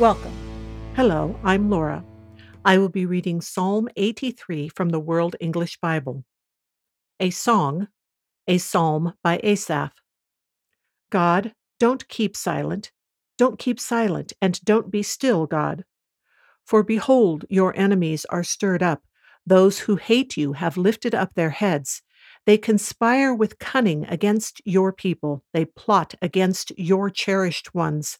Welcome. Hello, I'm Laura. I will be reading Psalm 83 from the World English Bible. A song, a psalm by Asaph. God, don't keep silent. Don't keep silent, and don't be still, God. For behold, your enemies are stirred up. Those who hate you have lifted up their heads. They conspire with cunning against your people. They plot against your cherished ones.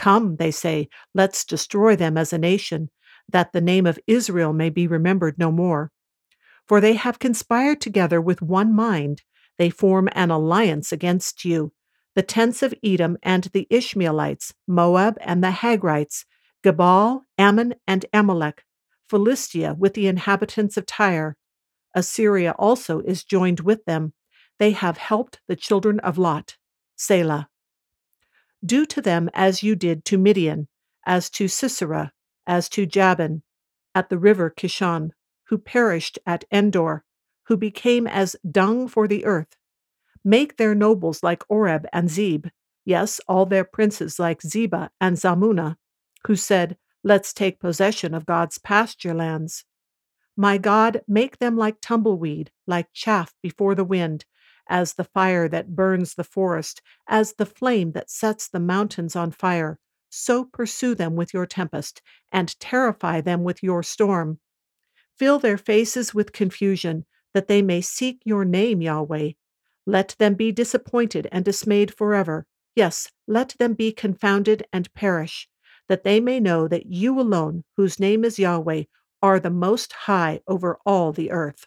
Come, they say, let's destroy them as a nation, that the name of Israel may be remembered no more. For they have conspired together with one mind. They form an alliance against you. The tents of Edom and the Ishmaelites, Moab and the Hagrites, Gebal, Ammon, and Amalek, Philistia with the inhabitants of Tyre. Assyria also is joined with them. They have helped the children of Lot. Selah. Do to them as you did to Midian, as to Sisera, as to Jabin, at the river Kishon, who perished at Endor, who became as dung for the earth. Make their nobles like Oreb and Zeb, yes, all their princes like Zebah and Zalmunna, who said, Let's take possession of God's pasture lands. My God, make them like tumbleweed, like chaff before the wind, as the fire that burns the forest, as the flame that sets the mountains on fire. So pursue them with your tempest, and terrify them with your storm. Fill their faces with confusion, that they may seek your name, Yahweh. Let them be disappointed and dismayed forever. Yes, let them be confounded and perish, that they may know that you alone, whose name is Yahweh, are the most high over all the earth.